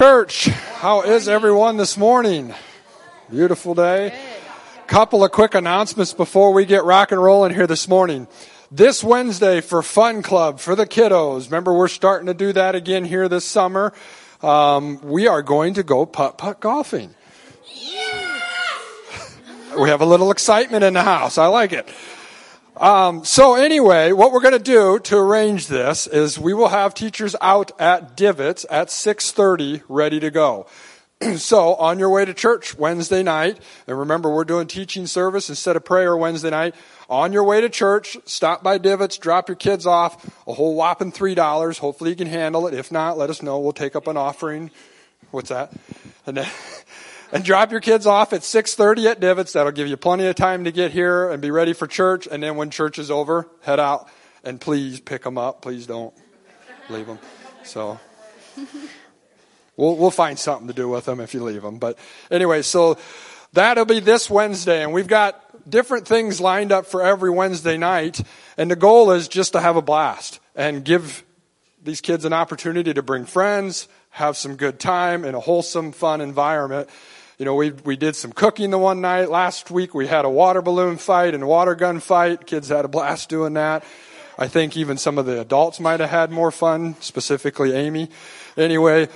Church, how is everyone this morning? Beautiful day. Couple of quick announcements before we get rock and rolling here this morning. This Wednesday for Fun Club for the kiddos. Remember, we're starting to do that again here this summer. Um, we are going to go putt putt golfing. We have a little excitement in the house. I like it. Um, so anyway, what we're going to do to arrange this is we will have teachers out at Divots at 6:30, ready to go. so on your way to church Wednesday night, and remember we're doing teaching service instead of prayer Wednesday night. On your way to church, stop by Divots, drop your kids off, a whole whopping three dollars. Hopefully you can handle it. If not, let us know. We'll take up an offering. What's that? And then and drop your kids off at 6.30 at Divots. That'll give you plenty of time to get here and be ready for church. And then when church is over, head out and please pick them up. Please don't leave them. So we'll, we'll find something to do with them if you leave them. But anyway, so that'll be this Wednesday. And we've got different things lined up for every Wednesday night. And the goal is just to have a blast and give these kids an opportunity to bring friends, have some good time in a wholesome, fun environment. You know, we, we did some cooking the one night. Last week we had a water balloon fight and water gun fight. Kids had a blast doing that. I think even some of the adults might have had more fun, specifically Amy. Anyway,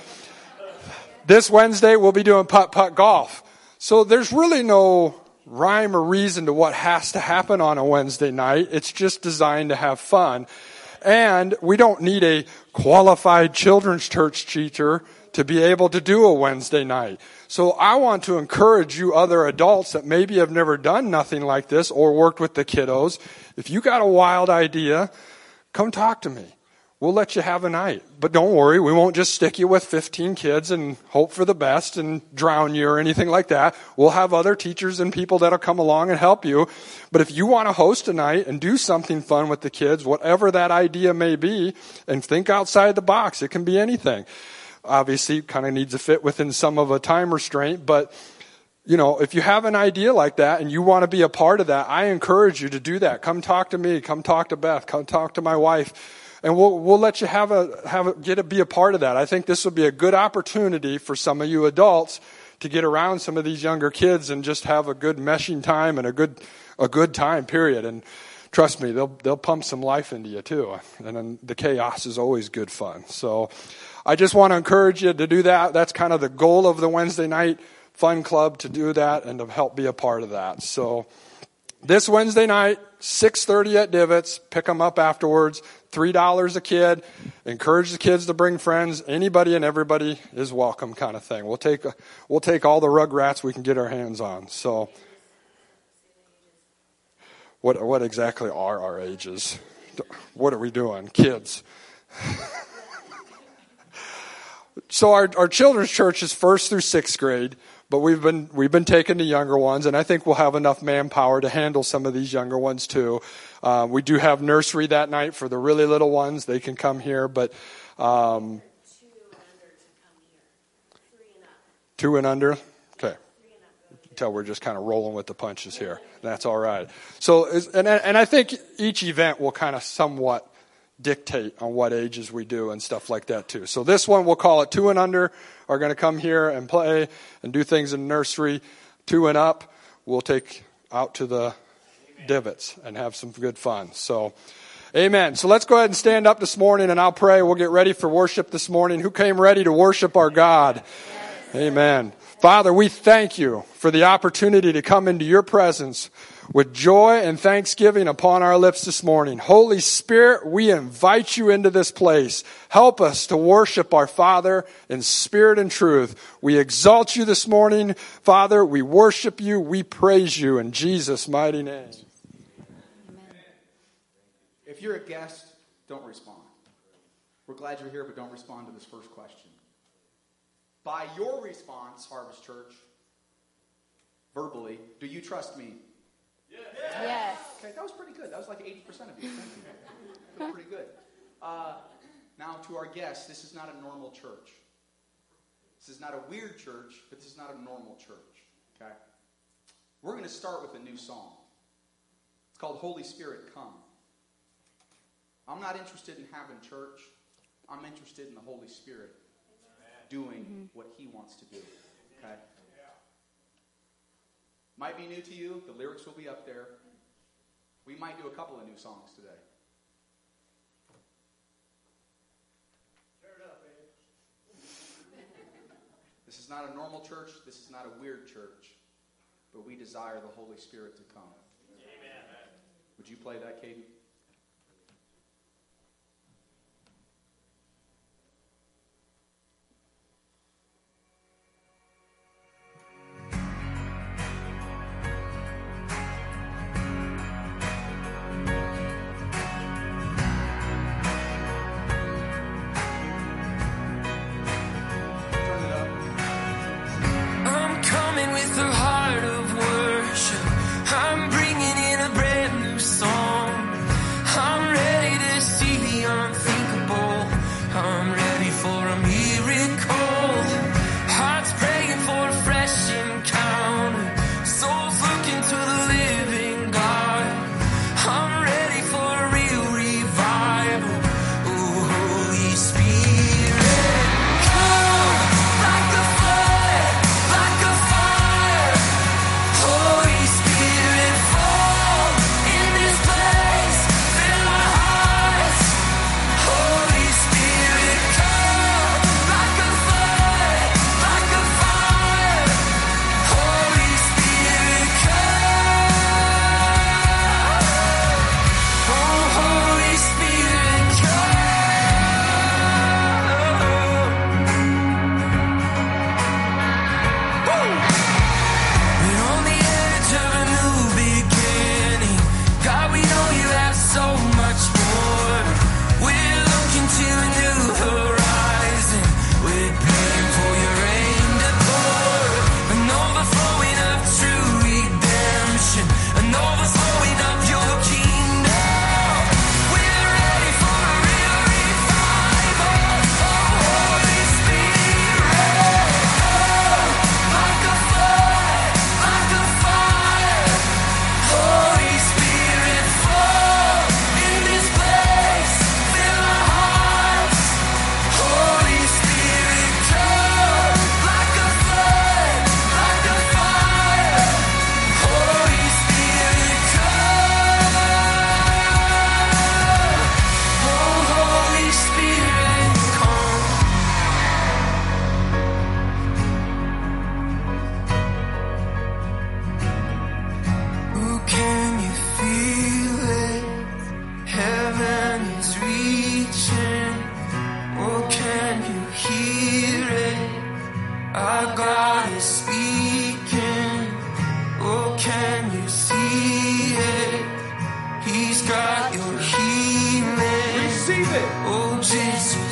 this Wednesday we'll be doing putt putt golf. So there's really no rhyme or reason to what has to happen on a Wednesday night. It's just designed to have fun. And we don't need a qualified children's church teacher to be able to do a Wednesday night. So I want to encourage you other adults that maybe have never done nothing like this or worked with the kiddos. If you got a wild idea, come talk to me. We'll let you have a night. But don't worry, we won't just stick you with 15 kids and hope for the best and drown you or anything like that. We'll have other teachers and people that'll come along and help you. But if you want to host a night and do something fun with the kids, whatever that idea may be, and think outside the box, it can be anything obviously kind of needs to fit within some of a time restraint, but you know, if you have an idea like that and you want to be a part of that, I encourage you to do that. Come talk to me. Come talk to Beth. Come talk to my wife. And we'll, we'll let you have a, have a, get to be a part of that. I think this will be a good opportunity for some of you adults to get around some of these younger kids and just have a good meshing time and a good, a good time period. And trust me, they'll, they'll pump some life into you too. And then the chaos is always good fun. So, I just want to encourage you to do that. That's kind of the goal of the Wednesday night fun club to do that and to help be a part of that. So this Wednesday night, 6:30 at Divots, pick them up afterwards. $3 a kid. Encourage the kids to bring friends. Anybody and everybody is welcome kind of thing. We'll take we'll take all the rugrats we can get our hands on. So what what exactly are our ages? What are we doing? Kids. so our, our children's church is first through sixth grade, but we've been we've been taking the younger ones, and I think we'll have enough manpower to handle some of these younger ones too. Uh, we do have nursery that night for the really little ones; they can come here, but. Um, two and under. Tell we're just kind of rolling with the punches here. That's all right. So, and and I think each event will kind of somewhat dictate on what ages we do and stuff like that too. So this one we'll call it two and under are going to come here and play and do things in nursery. Two and up we'll take out to the Divots and have some good fun. So Amen. So let's go ahead and stand up this morning and I'll pray. We'll get ready for worship this morning. Who came ready to worship our God? Yes. Amen. Father, we thank you for the opportunity to come into your presence with joy and thanksgiving upon our lips this morning. Holy Spirit, we invite you into this place. Help us to worship our Father in spirit and truth. We exalt you this morning, Father. We worship you. We praise you in Jesus' mighty name. If you're a guest, don't respond. We're glad you're here, but don't respond to this first question. By your response, Harvest Church, verbally, do you trust me? Yes. Okay, that was pretty good. That was like 80% of you. Thank you. Pretty good. Uh, now, to our guests, this is not a normal church. This is not a weird church, but this is not a normal church. Okay? We're going to start with a new song. It's called Holy Spirit Come. I'm not interested in having church. I'm interested in the Holy Spirit doing mm-hmm. what He wants to do. Okay? Might be new to you. The lyrics will be up there. We might do a couple of new songs today. this is not a normal church. This is not a weird church. But we desire the Holy Spirit to come. Amen. Would you play that, Katie? speaking? Oh, can you see it? He's got your healing. Receive it. Oh, Jesus.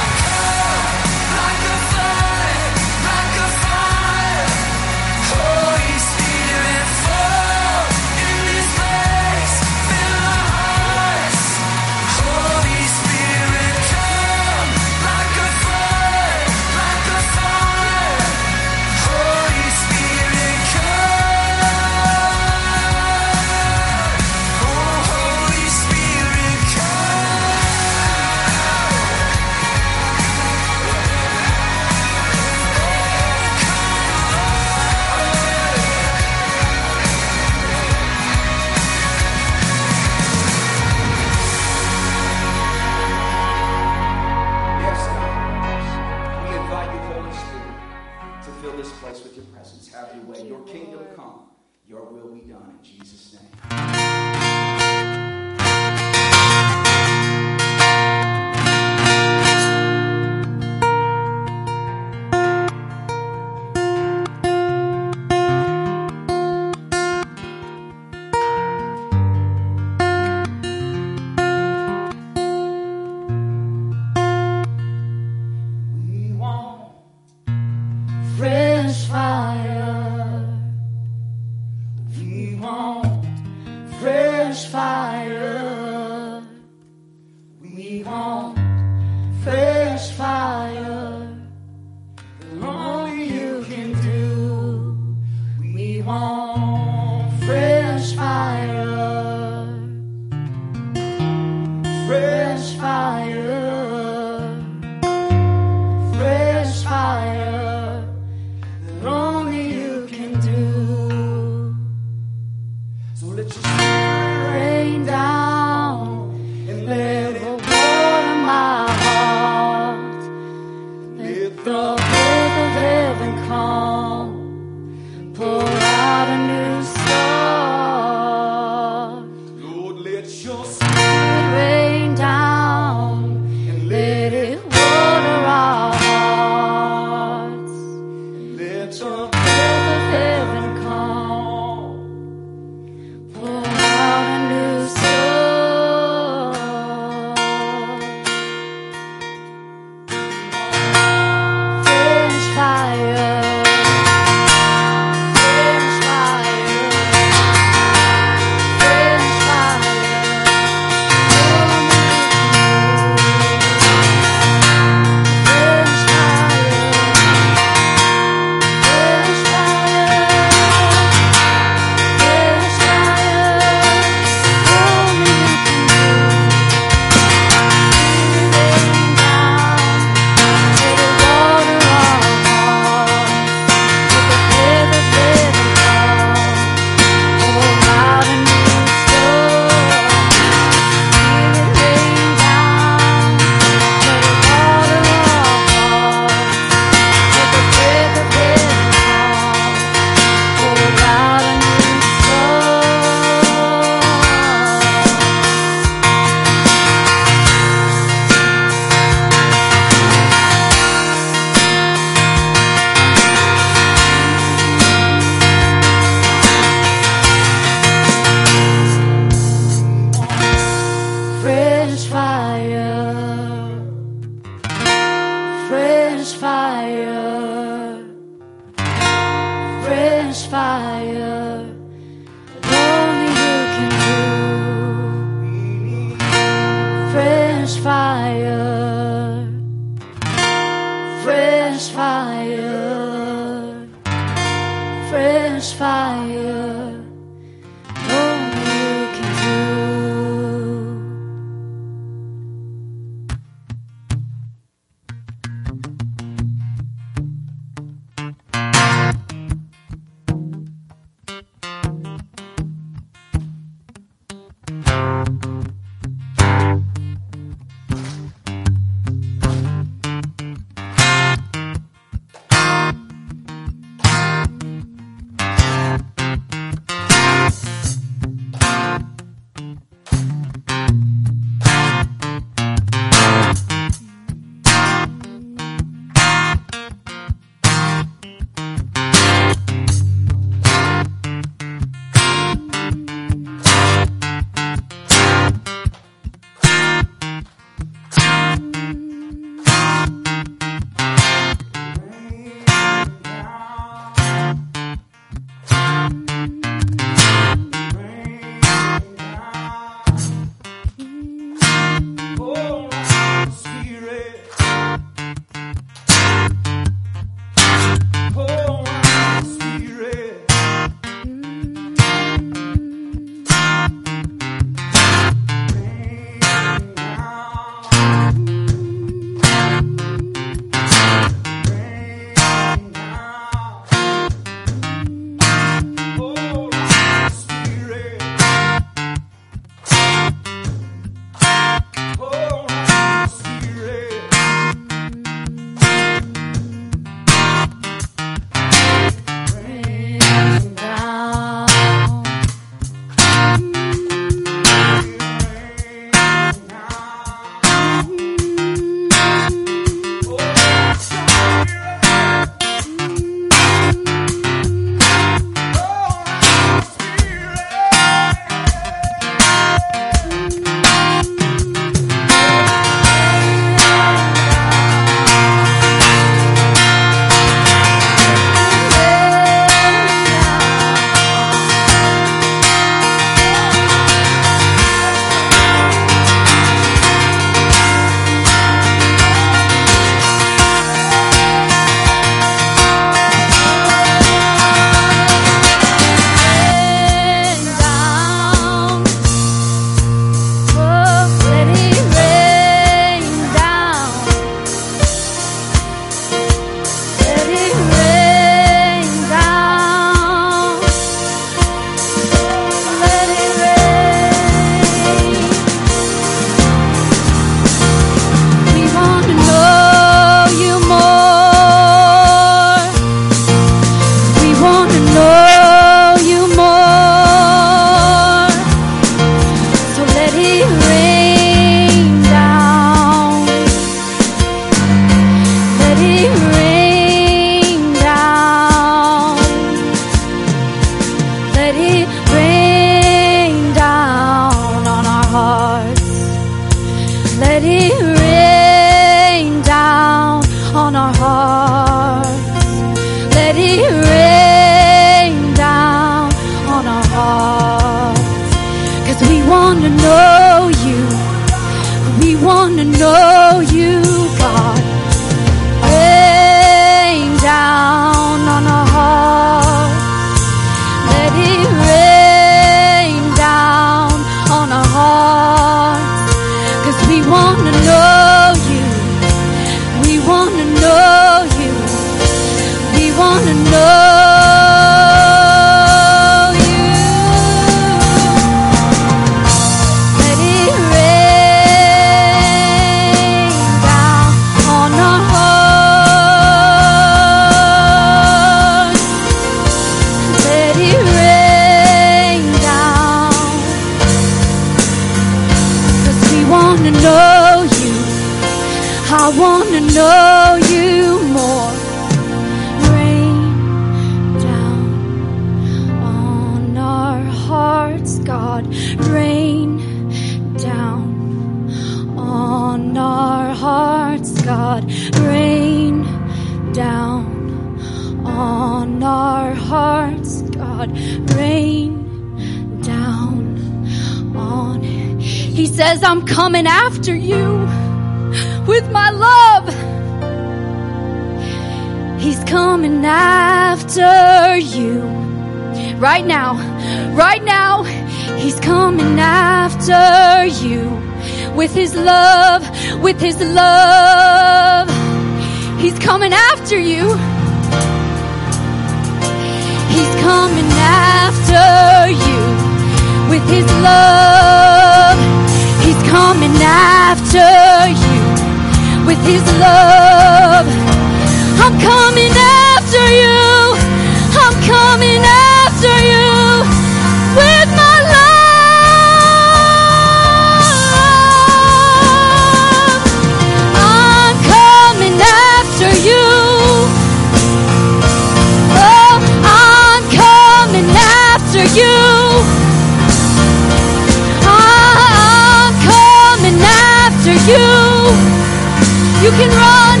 You can run,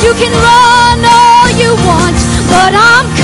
you can run all you want, but I'm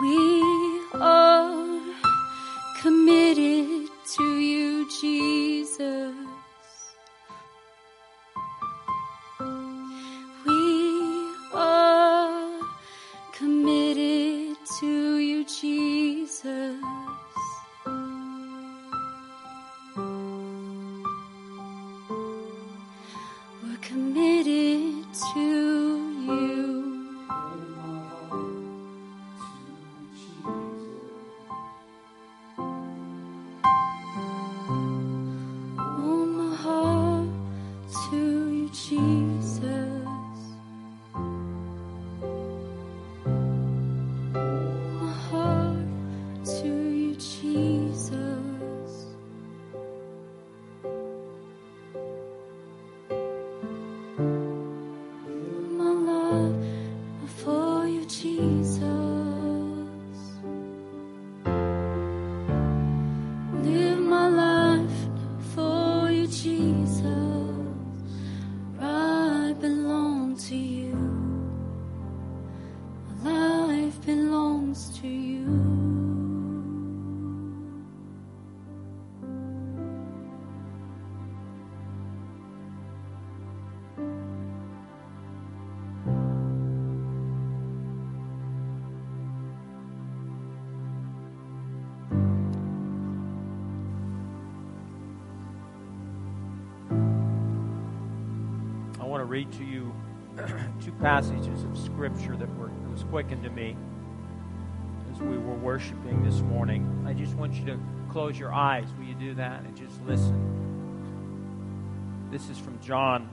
We read to you two passages of Scripture that were was quickened to me as we were worshiping this morning. I just want you to close your eyes. Will you do that and just listen? This is from John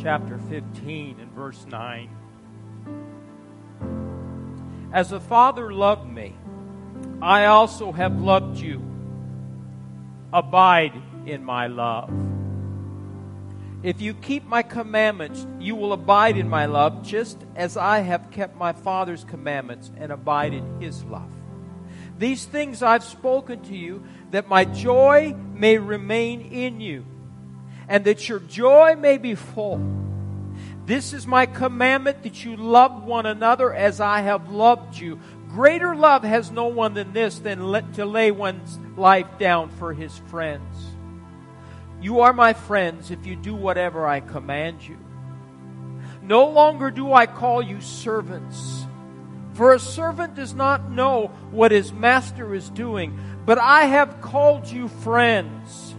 chapter 15 and verse 9. As the Father loved me, I also have loved you. Abide in my love. If you keep my commandments, you will abide in my love, just as I have kept my Father's commandments and abide in his love. These things I've spoken to you, that my joy may remain in you, and that your joy may be full. This is my commandment that you love one another as I have loved you. Greater love has no one than this, than to lay one's life down for his friends. You are my friends if you do whatever I command you. No longer do I call you servants, for a servant does not know what his master is doing, but I have called you friends.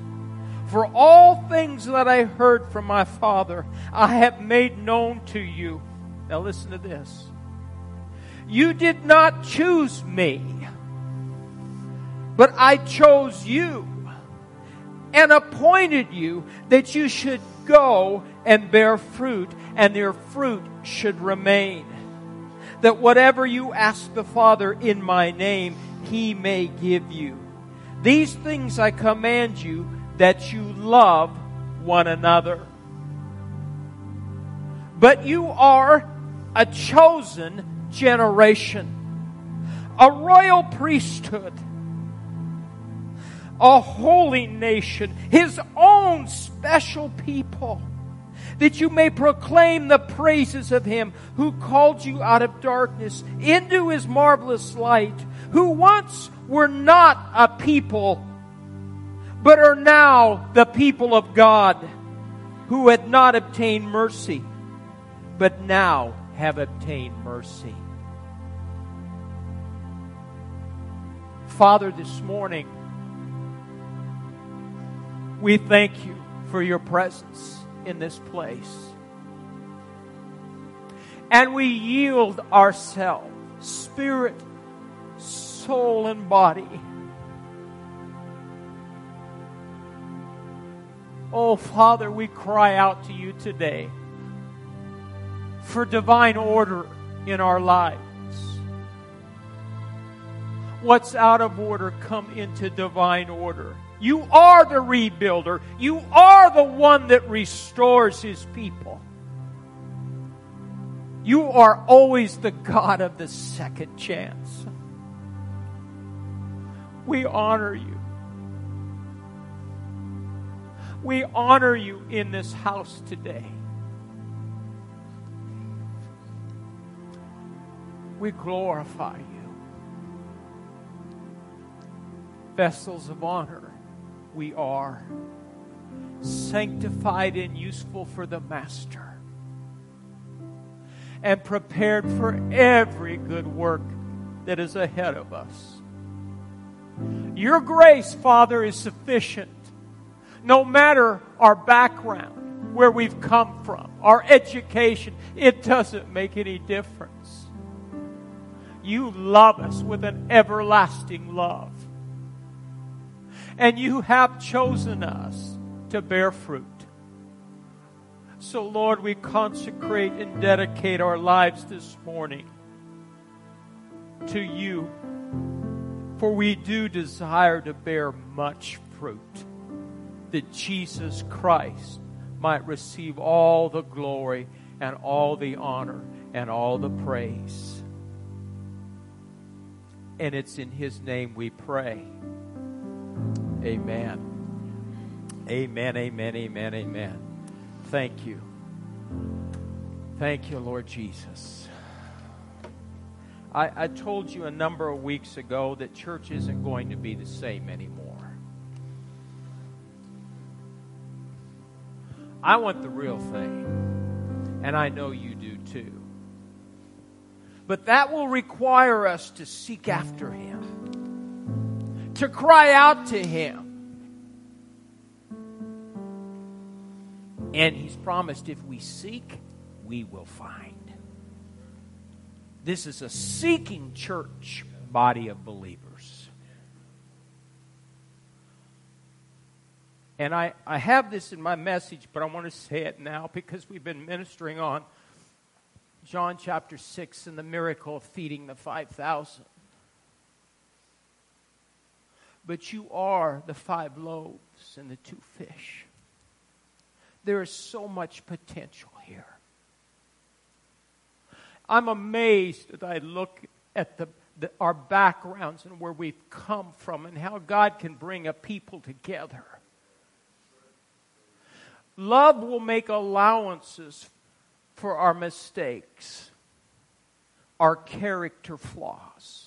For all things that I heard from my Father, I have made known to you. Now listen to this. You did not choose me, but I chose you and appointed you that you should go and bear fruit, and their fruit should remain. That whatever you ask the Father in my name, he may give you. These things I command you that you love one another. But you are a chosen generation, a royal priesthood, a holy nation, his own special people, that you may proclaim the praises of him who called you out of darkness into his marvelous light, who once were not a people but are now the people of God who had not obtained mercy, but now have obtained mercy. Father, this morning, we thank you for your presence in this place. And we yield ourselves, spirit, soul, and body Oh, Father, we cry out to you today for divine order in our lives. What's out of order, come into divine order. You are the rebuilder. You are the one that restores his people. You are always the God of the second chance. We honor you. We honor you in this house today. We glorify you. Vessels of honor, we are sanctified and useful for the Master, and prepared for every good work that is ahead of us. Your grace, Father, is sufficient no matter our background, where we've come from, our education, it doesn't make any difference. You love us with an everlasting love. And you have chosen us to bear fruit. So, Lord, we consecrate and dedicate our lives this morning to you, for we do desire to bear much fruit that Jesus Christ might receive all the glory and all the honor and all the praise. And it's in His name we pray. Amen. Amen, amen, amen, amen. Thank you. Thank you, Lord Jesus. I, I told you a number of weeks ago that church isn't going to be the same anymore. I want the real thing. And I know you do too. But that will require us to seek after Him, to cry out to Him. And He's promised if we seek, we will find. This is a seeking church body of believers. And I, I have this in my message, but I want to say it now because we've been ministering on John chapter 6 and the miracle of feeding the 5,000. But you are the five loaves and the two fish. There is so much potential here. I'm amazed that I look at the the, our backgrounds and where we've come from and how God can bring a people together. Love will make allowances for our mistakes, our character flaws.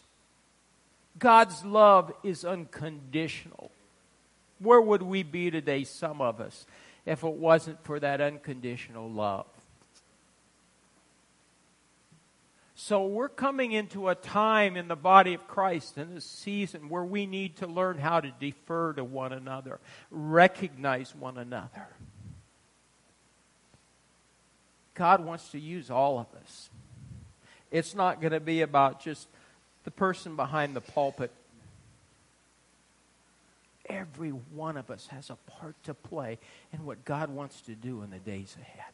God's love is unconditional. Where would we be today, some of us, if it wasn't for that unconditional love? So we're coming into a time in the body of Christ in this season where we need to learn how to defer to one another, recognize one another. God wants to use all of us. It's not going to be about just the person behind the pulpit. Every one of us has a part to play in what God wants to do in the days ahead.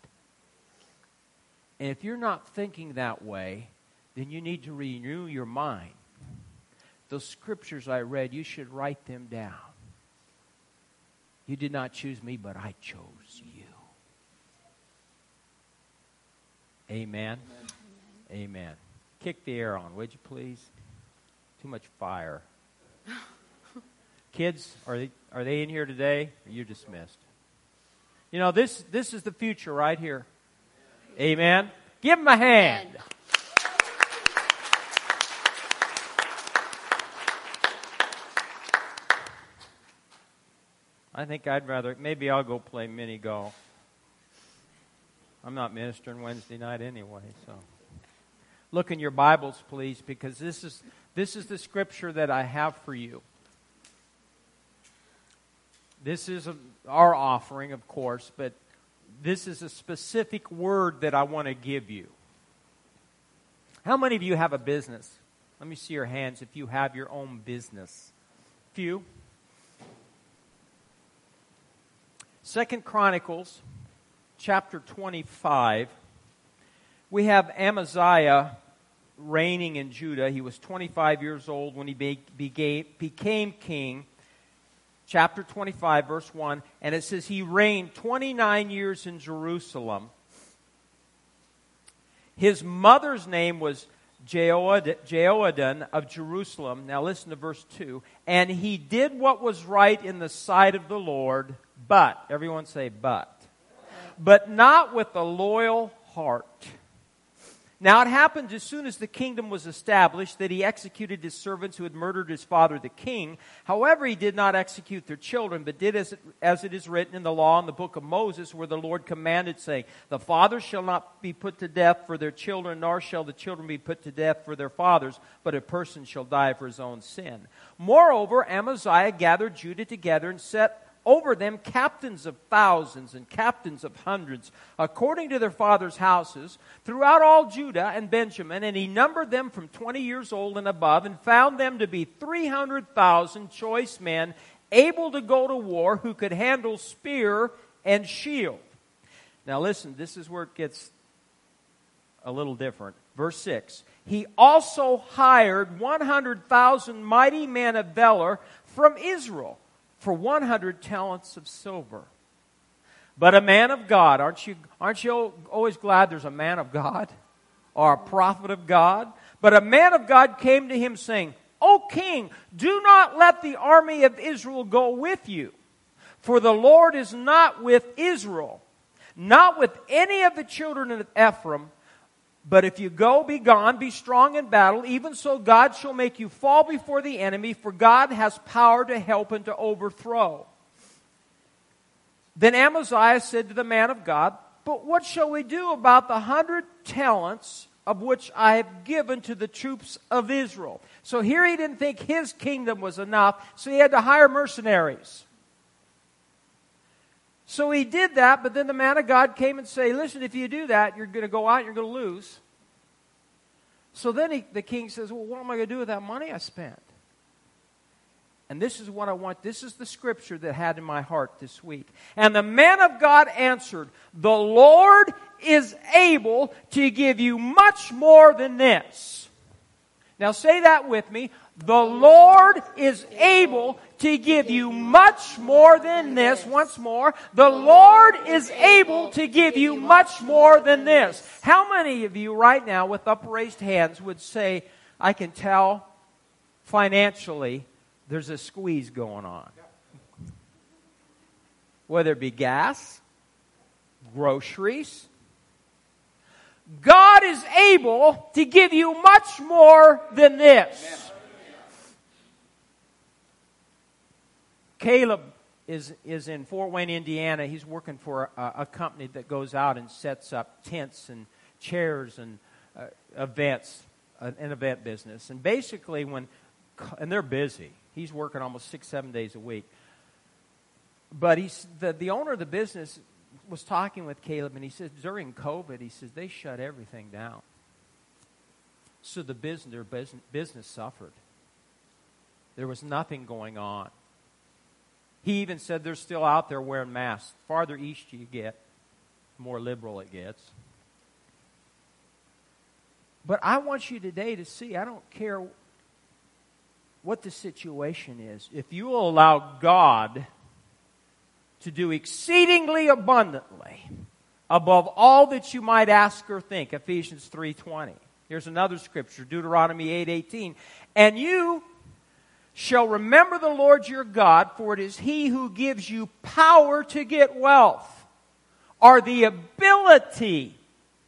And if you're not thinking that way, then you need to renew your mind. Those scriptures I read, you should write them down. You did not choose me, but I chose you. Amen. Amen. Amen. Kick the air on, would you please? Too much fire. Kids, are they, are they in here today? Or you dismissed? You know, this, this is the future right here. Amen. Give them a hand. I think I'd rather, maybe I'll go play mini golf. I'm not ministering Wednesday night anyway, so. Look in your Bibles, please, because this is, this is the scripture that I have for you. This is a, our offering, of course, but this is a specific word that I want to give you. How many of you have a business? Let me see your hands if you have your own business. Few. Second Chronicles chapter 25. We have Amaziah reigning in Judah. He was 25 years old when he became king. Chapter 25, verse 1. And it says he reigned 29 years in Jerusalem. His mother's name was Jehoaddan of Jerusalem. Now listen to verse 2. And he did what was right in the sight of the Lord but, everyone say, but. But not with a loyal heart. Now it happened as soon as the kingdom was established that he executed his servants who had murdered his father the king. However, he did not execute their children, but did as it, as it is written in the law in the book of Moses, where the Lord commanded, saying, The fathers shall not be put to death for their children, nor shall the children be put to death for their fathers, but a person shall die for his own sin. Moreover, Amaziah gathered Judah together and set over them captains of thousands and captains of hundreds, according to their fathers' houses, throughout all Judah and Benjamin. And he numbered them from 20 years old and above, and found them to be 300,000 choice men, able to go to war, who could handle spear and shield. Now, listen, this is where it gets a little different. Verse 6 He also hired 100,000 mighty men of valor from Israel for 100 talents of silver. But a man of God, aren't you, aren't you always glad there's a man of God or a prophet of God? But a man of God came to him saying, O king, do not let the army of Israel go with you, for the Lord is not with Israel, not with any of the children of Ephraim, but if you go, be gone, be strong in battle. Even so, God shall make you fall before the enemy, for God has power to help and to overthrow. Then Amaziah said to the man of God, But what shall we do about the hundred talents of which I have given to the troops of Israel? So here he didn't think his kingdom was enough, so he had to hire mercenaries. So he did that, but then the man of God came and said, Listen, if you do that, you're going to go out, you're going to lose. So then he, the king says, Well, what am I going to do with that money I spent? And this is what I want. This is the scripture that had in my heart this week. And the man of God answered, The Lord is able to give you much more than this. Now say that with me. The Lord is able to give you much more than this. Once more, the Lord is able to give you much more than this. How many of you right now with upraised hands would say, I can tell financially there's a squeeze going on. Whether it be gas, groceries, God is able to give you much more than this. Caleb is, is in Fort Wayne, Indiana. He's working for a, a company that goes out and sets up tents and chairs and uh, events, uh, an event business. And basically, when, and they're busy, he's working almost six, seven days a week. But he's, the, the owner of the business was talking with Caleb, and he says during COVID, he says they shut everything down. So the business, their business, business suffered. There was nothing going on. He even said they're still out there wearing masks. The farther east you get, the more liberal it gets. But I want you today to see, I don't care what the situation is. If you will allow God to do exceedingly abundantly above all that you might ask or think, Ephesians 3:20. Here's another scripture, Deuteronomy 8:18. And you shall remember the Lord your God, for it is he who gives you power to get wealth, or the ability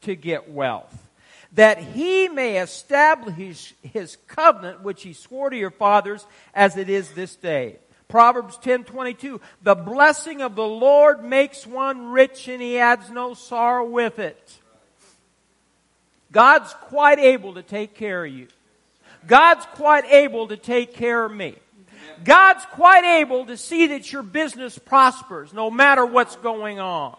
to get wealth, that he may establish his covenant which he swore to your fathers as it is this day. Proverbs 10:22 The blessing of the Lord makes one rich and he adds no sorrow with it. God's quite able to take care of you. God's quite able to take care of me. God's quite able to see that your business prospers no matter what's going on.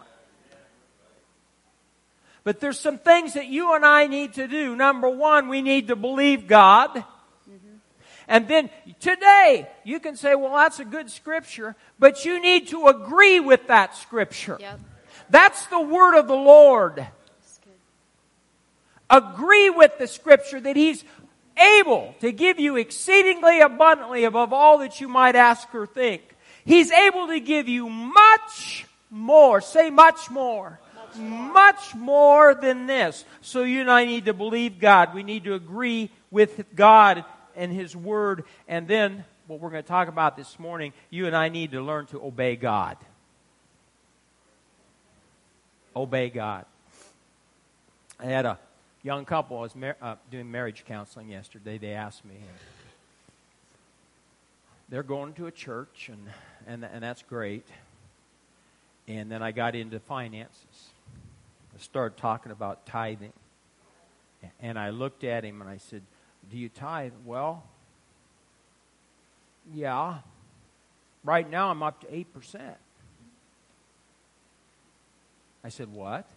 But there's some things that you and I need to do. Number one, we need to believe God. And then today, you can say, well, that's a good scripture, but you need to agree with that scripture. Yep. That's the word of the Lord. Agree with the scripture that He's able to give you exceedingly abundantly above all that you might ask or think. He's able to give you much more. Say much more. Much more than this. So you and I need to believe God. We need to agree with God and His Word. And then, what we're going to talk about this morning, you and I need to learn to obey God. Obey God. I had a young couple, I was mar- uh, doing marriage counseling yesterday. They asked me, they're going to a church, and, and, and that's great. And then I got into finances. I started talking about tithing. And I looked at him and I said, Do you tithe? Well, yeah. Right now I'm up to 8%. I said, What?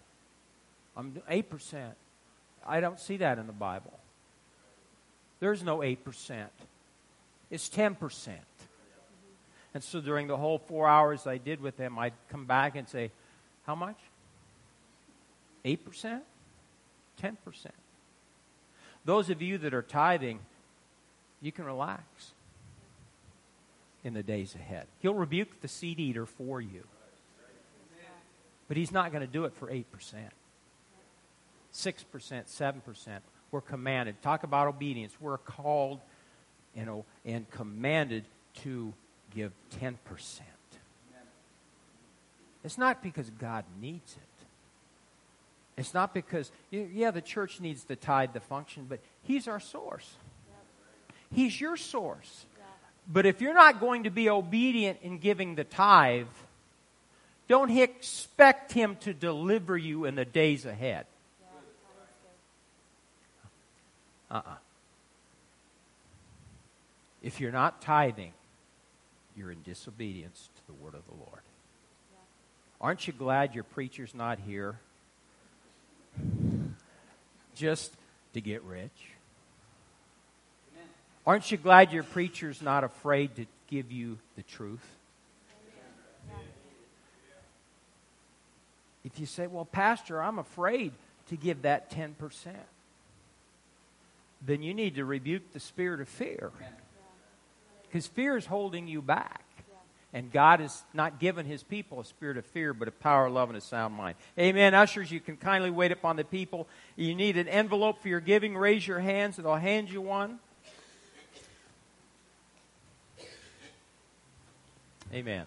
I'm 8%. I don't see that in the Bible. There's no 8%. It's 10%. And so during the whole four hours I did with them, I'd come back and say, How much? 8%? 10%. Those of you that are tithing, you can relax in the days ahead. He'll rebuke the seed eater for you. But he's not going to do it for 8%. 6%, 7%. We're commanded. Talk about obedience. We're called you know, and commanded to give 10%. It's not because God needs it. It's not because, yeah, the church needs the tithe to function, but He's our source. He's your source. But if you're not going to be obedient in giving the tithe, don't expect Him to deliver you in the days ahead. Uh uh If you're not tithing, you're in disobedience to the word of the Lord. Aren't you glad your preacher's not here? Just to get rich? Aren't you glad your preacher's not afraid to give you the truth? If you say, Well, Pastor, I'm afraid to give that 10%, then you need to rebuke the spirit of fear. Because fear is holding you back. And God has not given his people a spirit of fear, but a power, love, and a sound mind. Amen. Ushers, you can kindly wait upon the people. You need an envelope for your giving. Raise your hands, and I'll hand you one. Amen.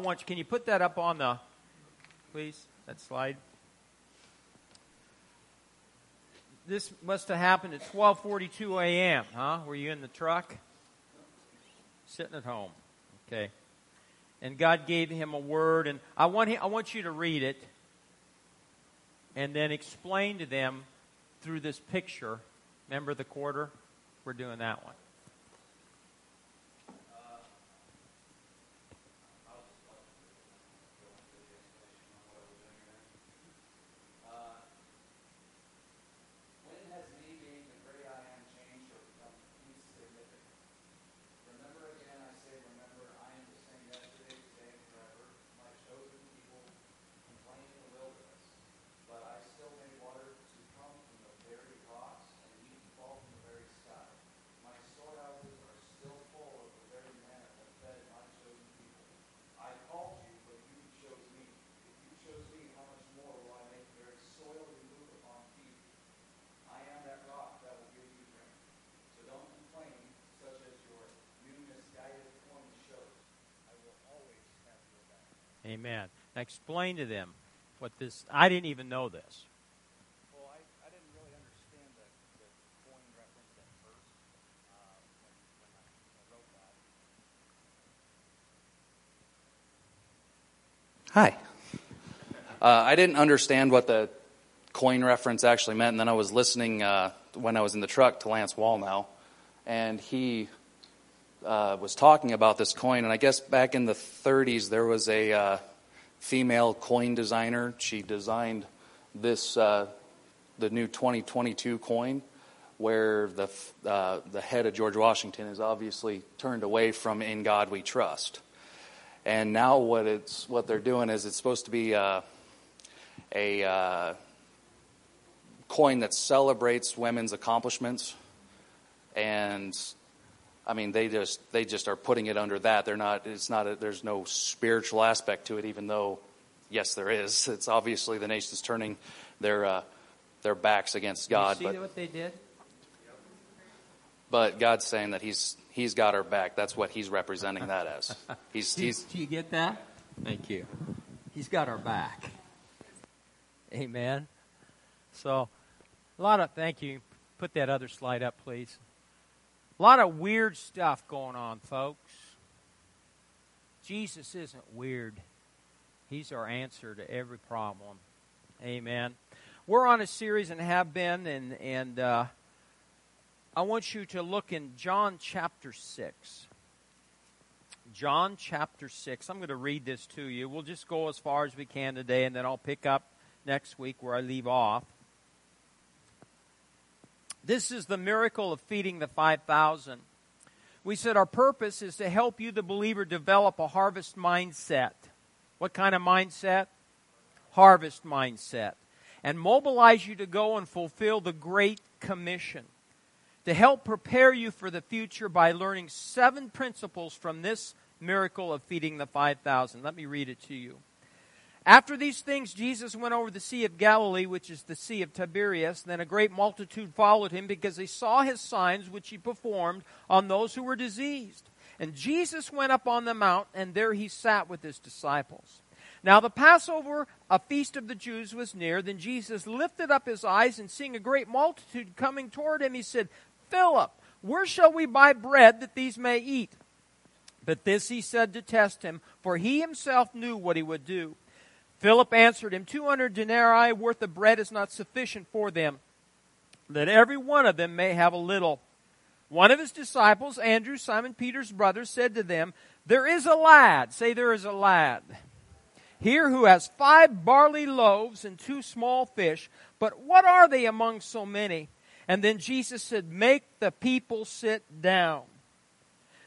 Want you, can you put that up on the, please, that slide? This must have happened at 12:42 a.m., huh? Were you in the truck? Sitting at home. Okay. And God gave him a word and I want him, I want you to read it and then explain to them through this picture. Remember the quarter? We're doing that one. When has me being the great I am changed or become insignificant? Remember again, I say, remember, I am the same yesterday, today, and forever. My chosen people complain in the wilderness, but I still make water to come from the very rocks and meat to fall from the very sky. My storehouses are still full of the very manna that fed my chosen people. I called you, but you chose me. If you chose me, how much more will I make the very soil you move upon feed you? I am that rock that will give you drink. So don't complain, such as your new misguided coin shows. I will always have your back. Amen. Now explain to them what this. I didn't even know this. Well, I, I didn't really understand the, the coin reference at first uh, when, when I, I wrote that. Hi. Uh, I didn't understand what the coin reference actually meant, and then I was listening uh, when I was in the truck to Lance Wallnau, and he uh, was talking about this coin. And I guess back in the 30s, there was a uh, female coin designer. She designed this, uh, the new 2022 coin, where the uh, the head of George Washington is obviously turned away from "In God We Trust." And now what it's what they're doing is it's supposed to be uh, a uh, coin that celebrates women's accomplishments, and I mean they just they just are putting it under that. They're not. It's not. A, there's no spiritual aspect to it, even though yes, there is. It's obviously the nation's turning their uh, their backs against God, you see but what they did? but God's saying that He's He's got our back. That's what He's representing that as. He's Do you, He's do you get that? Thank you. He's got our back. Amen. So, a lot of thank you. Put that other slide up, please. A lot of weird stuff going on, folks. Jesus isn't weird. He's our answer to every problem. Amen. We're on a series and have been, and and uh, I want you to look in John chapter six. John chapter 6. I'm going to read this to you. We'll just go as far as we can today, and then I'll pick up next week where I leave off. This is the miracle of feeding the 5,000. We said our purpose is to help you, the believer, develop a harvest mindset. What kind of mindset? Harvest mindset. and mobilize you to go and fulfill the Great Commission. To help prepare you for the future by learning seven principles from this miracle of feeding the 5,000. Let me read it to you. After these things, Jesus went over the Sea of Galilee, which is the Sea of Tiberias. Then a great multitude followed him because they saw his signs which he performed on those who were diseased. And Jesus went up on the mount, and there he sat with his disciples. Now the Passover, a feast of the Jews, was near. Then Jesus lifted up his eyes, and seeing a great multitude coming toward him, he said, Philip, where shall we buy bread that these may eat? But this he said to test him, for he himself knew what he would do. Philip answered him, Two hundred denarii worth of bread is not sufficient for them, that every one of them may have a little. One of his disciples, Andrew, Simon Peter's brother, said to them, There is a lad, say there is a lad, here who has five barley loaves and two small fish, but what are they among so many? And then Jesus said, Make the people sit down.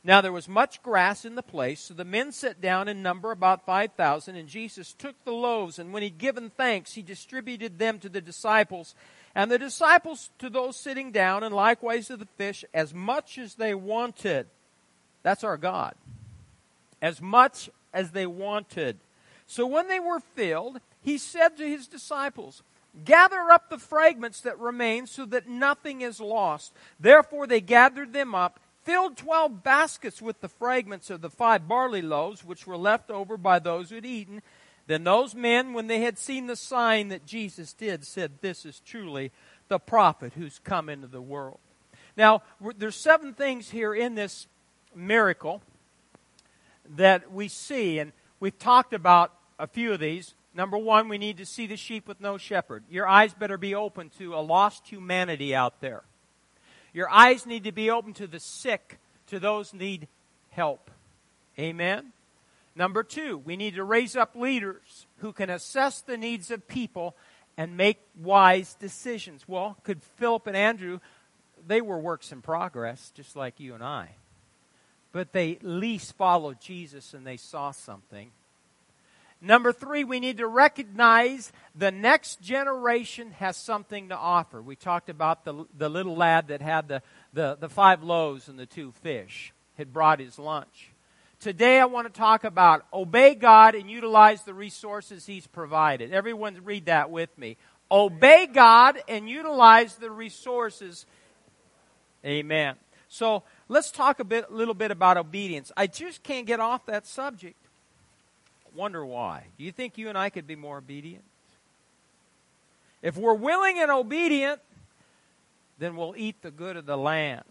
Now there was much grass in the place, so the men sat down in number about 5,000, and Jesus took the loaves, and when he'd given thanks, he distributed them to the disciples, and the disciples to those sitting down, and likewise to the fish, as much as they wanted. That's our God. As much as they wanted. So when they were filled, he said to his disciples, Gather up the fragments that remain so that nothing is lost. Therefore they gathered them up filled twelve baskets with the fragments of the five barley loaves which were left over by those who had eaten. Then those men, when they had seen the sign that Jesus did, said, This is truly the prophet who's come into the world. Now, there's seven things here in this miracle that we see, and we've talked about a few of these. Number one, we need to see the sheep with no shepherd. Your eyes better be open to a lost humanity out there. Your eyes need to be open to the sick, to those need help. Amen. Number two, we need to raise up leaders who can assess the needs of people and make wise decisions. Well, could Philip and Andrew, they were works in progress, just like you and I. But they at least followed Jesus and they saw something. Number three, we need to recognize the next generation has something to offer. We talked about the, the little lad that had the, the, the five loaves and the two fish, had brought his lunch. Today, I want to talk about obey God and utilize the resources He's provided. Everyone, read that with me. Obey God and utilize the resources. Amen. So let's talk a bit, little bit about obedience. I just can't get off that subject. Wonder why. Do you think you and I could be more obedient? If we're willing and obedient, then we'll eat the good of the land.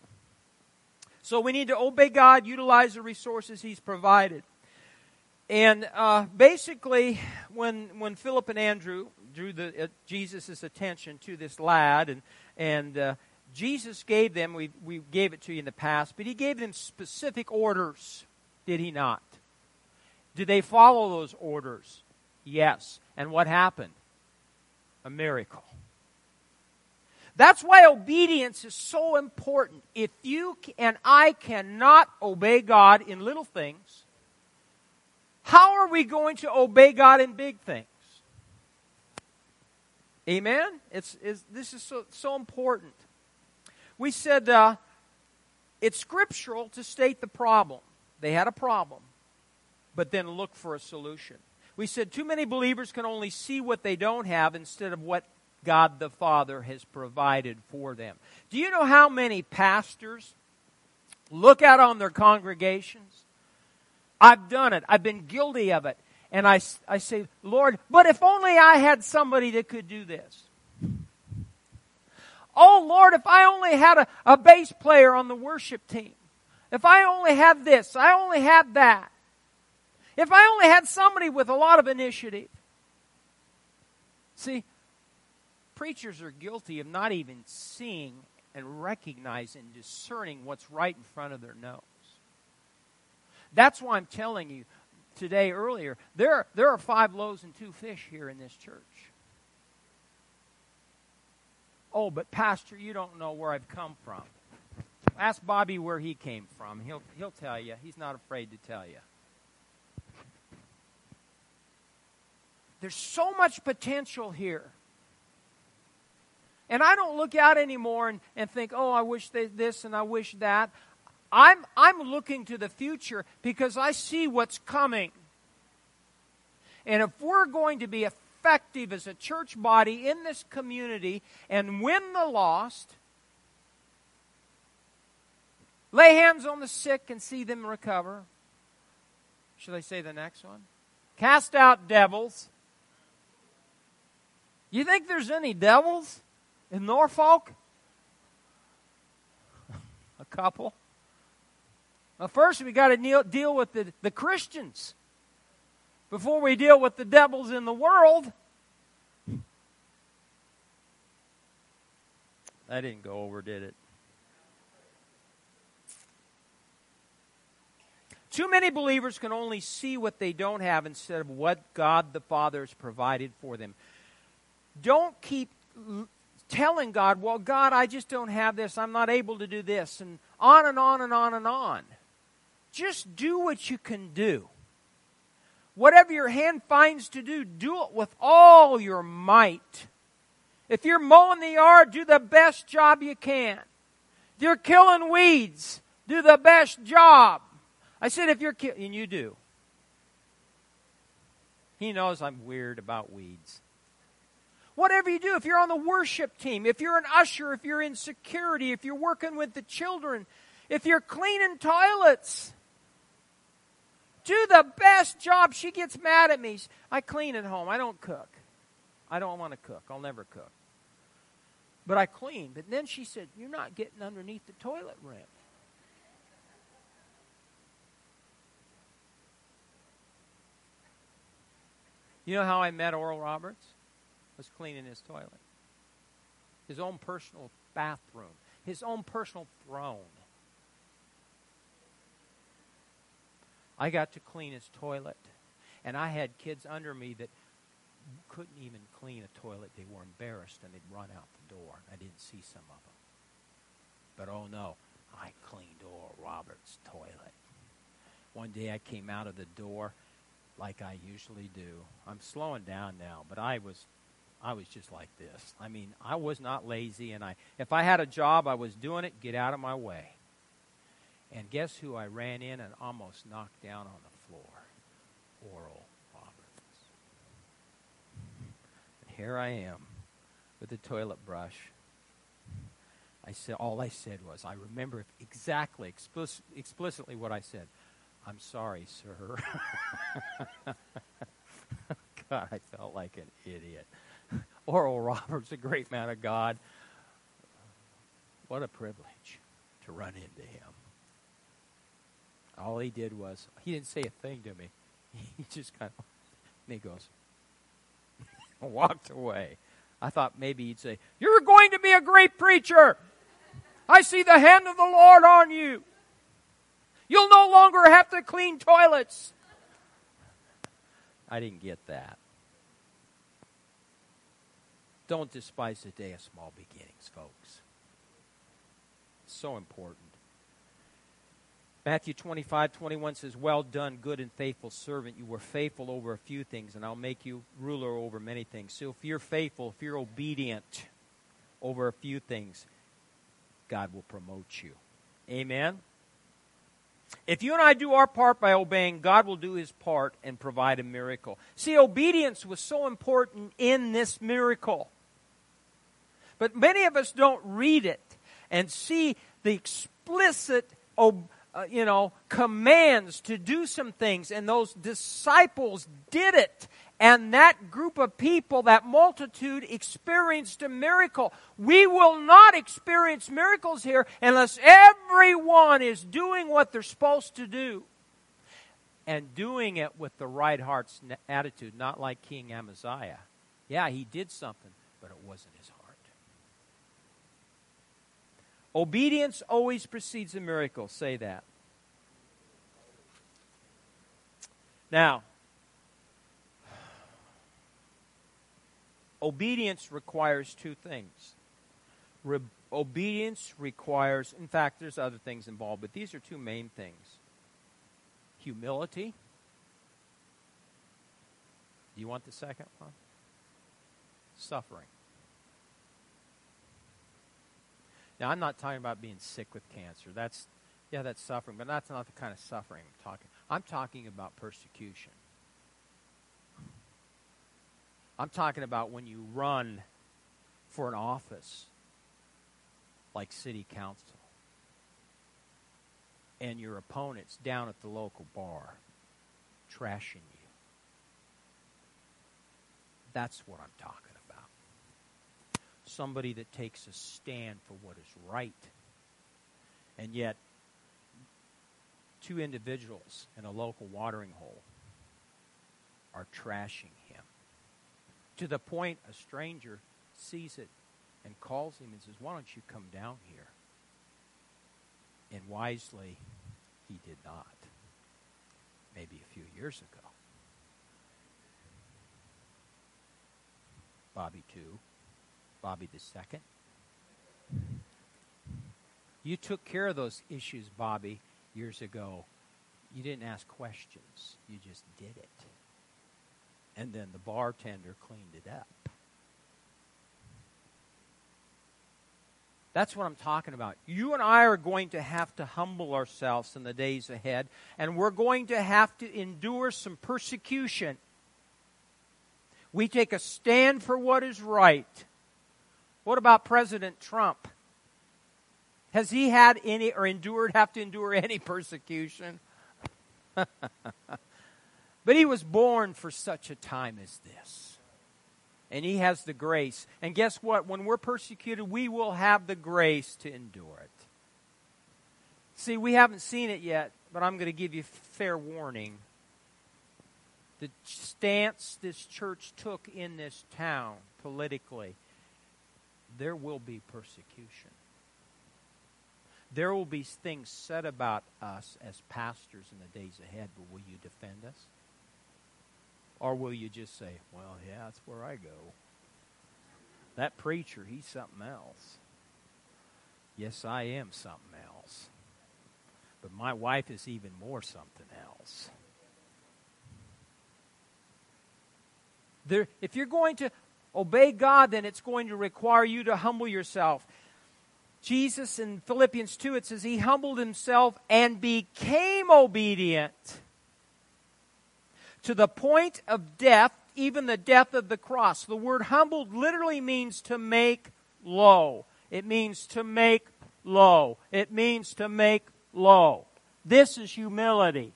So we need to obey God, utilize the resources He's provided. And uh, basically, when when Philip and Andrew drew uh, Jesus' attention to this lad, and and uh, Jesus gave them we we gave it to you in the past, but He gave them specific orders, did He not? Did they follow those orders? Yes. And what happened? A miracle. That's why obedience is so important. If you and I cannot obey God in little things, how are we going to obey God in big things? Amen? It's, it's this is so, so important. We said uh, it's scriptural to state the problem. They had a problem but then look for a solution. We said too many believers can only see what they don't have instead of what God the Father has provided for them. Do you know how many pastors look out on their congregations? I've done it. I've been guilty of it. And I, I say, Lord, but if only I had somebody that could do this. Oh, Lord, if I only had a, a bass player on the worship team. If I only had this, I only had that. If I only had somebody with a lot of initiative. See, preachers are guilty of not even seeing and recognizing, and discerning what's right in front of their nose. That's why I'm telling you today earlier, there, there are five loaves and two fish here in this church. Oh, but Pastor, you don't know where I've come from. Ask Bobby where he came from. He'll, he'll tell you. He's not afraid to tell you. There's so much potential here. And I don't look out anymore and, and think, oh, I wish they, this and I wish that. I'm, I'm looking to the future because I see what's coming. And if we're going to be effective as a church body in this community and win the lost, lay hands on the sick and see them recover. Should I say the next one? Cast out devils. You think there's any devils in Norfolk? A couple. First we got to deal with the, the Christians before we deal with the devils in the world. That didn't go over, did it? Too many believers can only see what they don't have instead of what God the Father has provided for them. Don't keep telling God, well, God, I just don't have this. I'm not able to do this. And on and on and on and on. Just do what you can do. Whatever your hand finds to do, do it with all your might. If you're mowing the yard, do the best job you can. If you're killing weeds, do the best job. I said, if you're killing, and you do. He knows I'm weird about weeds. Whatever you do, if you're on the worship team, if you're an usher, if you're in security, if you're working with the children, if you're cleaning toilets, do the best job. She gets mad at me. I clean at home. I don't cook. I don't want to cook. I'll never cook. But I clean. But then she said, You're not getting underneath the toilet rim. You know how I met Oral Roberts? Was cleaning his toilet. His own personal bathroom. His own personal throne. I got to clean his toilet. And I had kids under me that couldn't even clean a toilet. They were embarrassed and they'd run out the door. I didn't see some of them. But oh no, I cleaned Oral Roberts' toilet. One day I came out of the door like I usually do. I'm slowing down now, but I was I was just like this. I mean, I was not lazy and I if I had a job, I was doing it, get out of my way. And guess who I ran in and almost knocked down on the floor? Oral Roberts. And here I am with the toilet brush. I said all I said was I remember exactly explicit, explicitly what I said. I'm sorry, sir. God, I felt like an idiot. Oral Roberts, a great man of God. What a privilege to run into him. All he did was, he didn't say a thing to me. He just kind of, and he goes, walked away. I thought maybe he'd say, You're going to be a great preacher. I see the hand of the Lord on you. You'll no longer have to clean toilets. I didn't get that. Don't despise the day of small beginnings, folks. It's so important. Matthew 25, 21 says, Well done, good and faithful servant. You were faithful over a few things, and I'll make you ruler over many things. So if you're faithful, if you're obedient over a few things, God will promote you. Amen? If you and I do our part by obeying, God will do his part and provide a miracle. See, obedience was so important in this miracle. But many of us don't read it and see the explicit uh, you know, commands to do some things, and those disciples did it. And that group of people, that multitude, experienced a miracle. We will not experience miracles here unless everyone is doing what they're supposed to do. And doing it with the right heart's attitude, not like King Amaziah. Yeah, he did something, but it wasn't his heart. Obedience always precedes a miracle. Say that. Now, obedience requires two things. Re- obedience requires, in fact, there's other things involved, but these are two main things humility. Do you want the second one? Suffering. Now, I'm not talking about being sick with cancer. That's, yeah, that's suffering, but that's not the kind of suffering I'm talking. I'm talking about persecution. I'm talking about when you run for an office like city council and your opponent's down at the local bar trashing you. That's what I'm talking. Somebody that takes a stand for what is right. And yet, two individuals in a local watering hole are trashing him. To the point a stranger sees it and calls him and says, Why don't you come down here? And wisely, he did not. Maybe a few years ago. Bobby 2, Bobby the second. You took care of those issues, Bobby, years ago. You didn't ask questions, you just did it. And then the bartender cleaned it up. That's what I'm talking about. You and I are going to have to humble ourselves in the days ahead, and we're going to have to endure some persecution. We take a stand for what is right. What about President Trump? Has he had any or endured, have to endure any persecution? but he was born for such a time as this and He has the grace. And guess what? When we're persecuted, we will have the grace to endure it. See, we haven't seen it yet, but I'm going to give you fair warning. The stance this church took in this town politically, there will be persecution. There will be things said about us as pastors in the days ahead, but will you defend us? Or will you just say, well, yeah, that's where I go? That preacher, he's something else. Yes, I am something else. But my wife is even more something else. There, if you're going to obey God, then it's going to require you to humble yourself. Jesus in Philippians 2, it says, He humbled Himself and became obedient to the point of death, even the death of the cross. The word humbled literally means to make low. It means to make low. It means to make low. This is humility.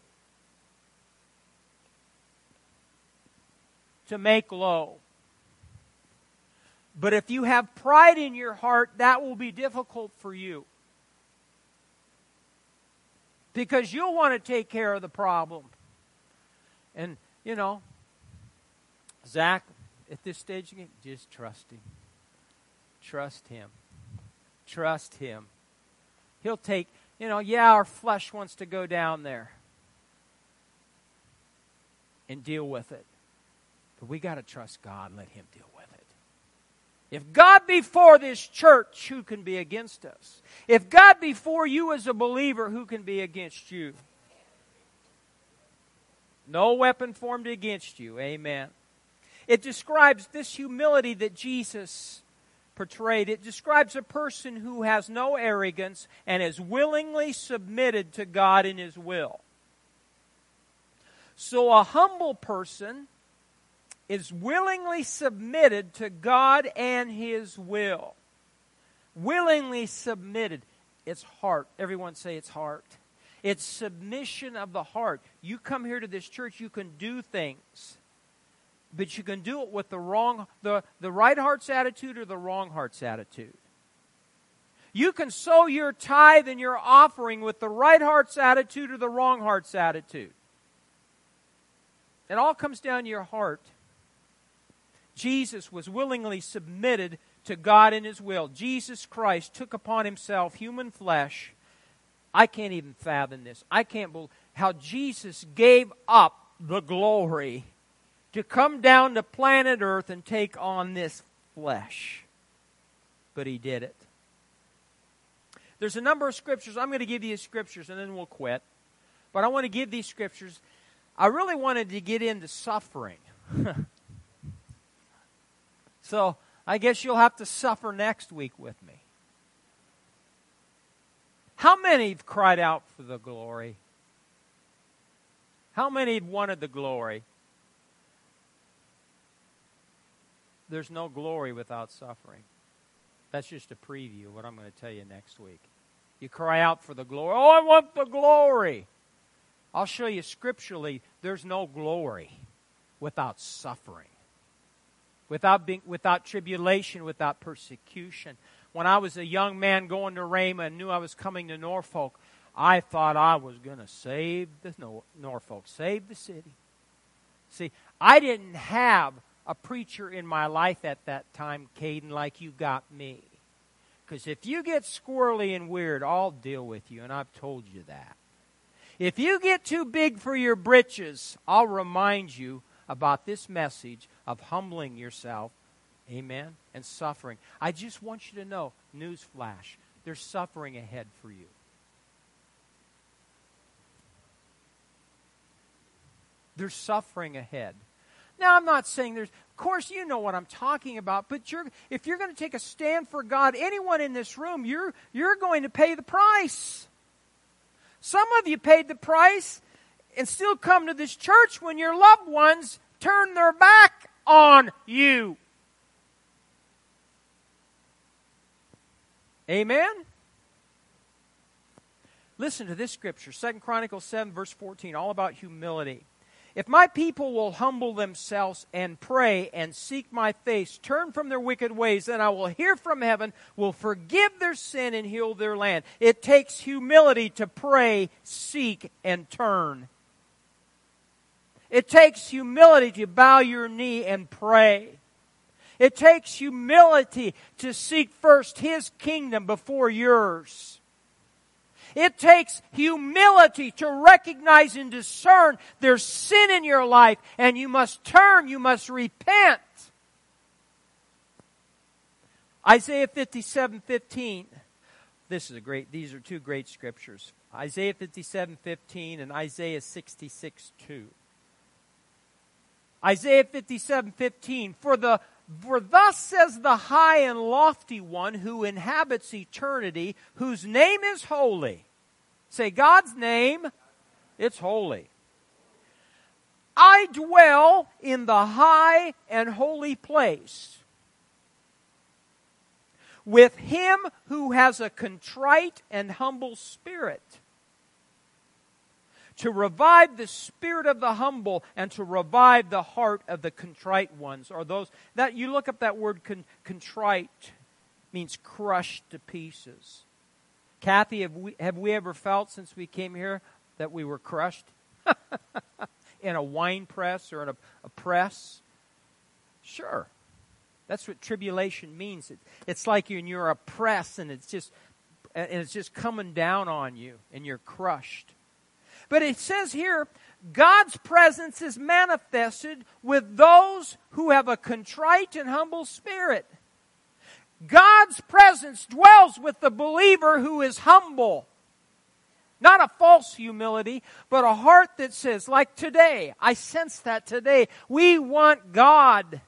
To make low. But if you have pride in your heart, that will be difficult for you. Because you'll want to take care of the problem. And, you know, Zach, at this stage, just trust him. Trust him. Trust him. He'll take, you know, yeah, our flesh wants to go down there and deal with it. But we got to trust God and let him deal with it. If God be for this church, who can be against us? If God be for you as a believer, who can be against you? No weapon formed against you. Amen. It describes this humility that Jesus portrayed. It describes a person who has no arrogance and is willingly submitted to God in His will. So a humble person is willingly submitted to God and His will. Willingly submitted. It's heart. Everyone say it's heart. It's submission of the heart. You come here to this church, you can do things, but you can do it with the wrong, the, the right heart's attitude or the wrong heart's attitude. You can sow your tithe and your offering with the right heart's attitude or the wrong heart's attitude. It all comes down to your heart. Jesus was willingly submitted to God in His will. Jesus Christ took upon Himself human flesh I can't even fathom this. I can't believe how Jesus gave up the glory to come down to planet Earth and take on this flesh. But he did it. There's a number of scriptures. I'm going to give you scriptures and then we'll quit. But I want to give these scriptures. I really wanted to get into suffering. so I guess you'll have to suffer next week with me. How many have cried out for the glory? How many have wanted the glory? There's no glory without suffering. That's just a preview of what I'm going to tell you next week. You cry out for the glory. Oh, I want the glory. I'll show you scripturally there's no glory without suffering, without, being, without tribulation, without persecution. When I was a young man going to Rhema and knew I was coming to Norfolk, I thought I was going to save the Norfolk, save the city. See, I didn't have a preacher in my life at that time, Caden, like you got me. Because if you get squirrely and weird, I'll deal with you, and I've told you that. If you get too big for your britches, I'll remind you about this message of humbling yourself, amen, and suffering. I just want you to know, newsflash, there's suffering ahead for you. There's suffering ahead. Now, I'm not saying there's, of course, you know what I'm talking about, but you're, if you're going to take a stand for God, anyone in this room, you're, you're going to pay the price. Some of you paid the price and still come to this church when your loved ones turn their back on you. Amen? Listen to this scripture, Second Chronicles 7, verse 14, all about humility. If my people will humble themselves and pray and seek my face, turn from their wicked ways, then I will hear from heaven, will forgive their sin, and heal their land. It takes humility to pray, seek, and turn. It takes humility to bow your knee and pray. It takes humility to seek first His kingdom before yours. It takes humility to recognize and discern there's sin in your life and you must turn, you must repent. Isaiah 57 15. This is a great, these are two great scriptures. Isaiah 57 15 and Isaiah 66 2. Isaiah 57 15. For the for thus says the high and lofty one who inhabits eternity, whose name is holy. Say, God's name, it's holy. I dwell in the high and holy place with him who has a contrite and humble spirit to revive the spirit of the humble and to revive the heart of the contrite ones or those that you look up that word con, contrite means crushed to pieces Kathy, have we, have we ever felt since we came here that we were crushed in a wine press or in a, a press? Sure. That's what tribulation means. It, it's like you're, you're a press and it's just and it's just coming down on you and you're crushed. But it says here, God's presence is manifested with those who have a contrite and humble spirit. God's presence dwells with the believer who is humble. Not a false humility, but a heart that says, like today, I sense that today, we want God.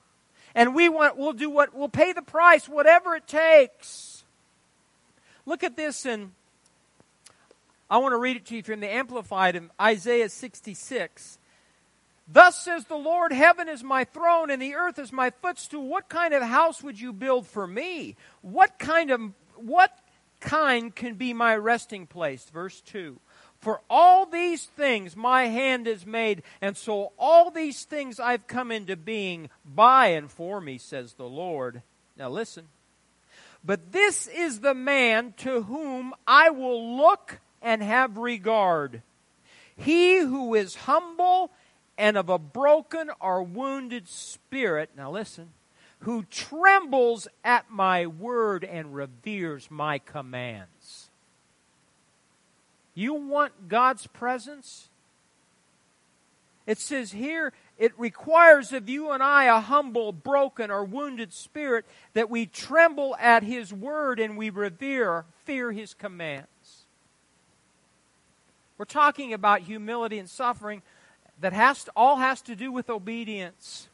And we want, we'll do what, we'll pay the price, whatever it takes. Look at this in, I want to read it to you from the Amplified in Isaiah 66. Thus says the Lord, heaven is my throne and the earth is my footstool. What kind of house would you build for me? What kind of, what kind can be my resting place? Verse 2. For all these things my hand has made, and so all these things I've come into being by and for me, says the Lord. Now listen. But this is the man to whom I will look and have regard. He who is humble and of a broken or wounded spirit, now listen, who trembles at my word and reveres my commands. You want God's presence? It says here, it requires of you and I a humble, broken, or wounded spirit that we tremble at His word and we revere, fear His commands. We're talking about humility and suffering that has to, all has to do with obedience.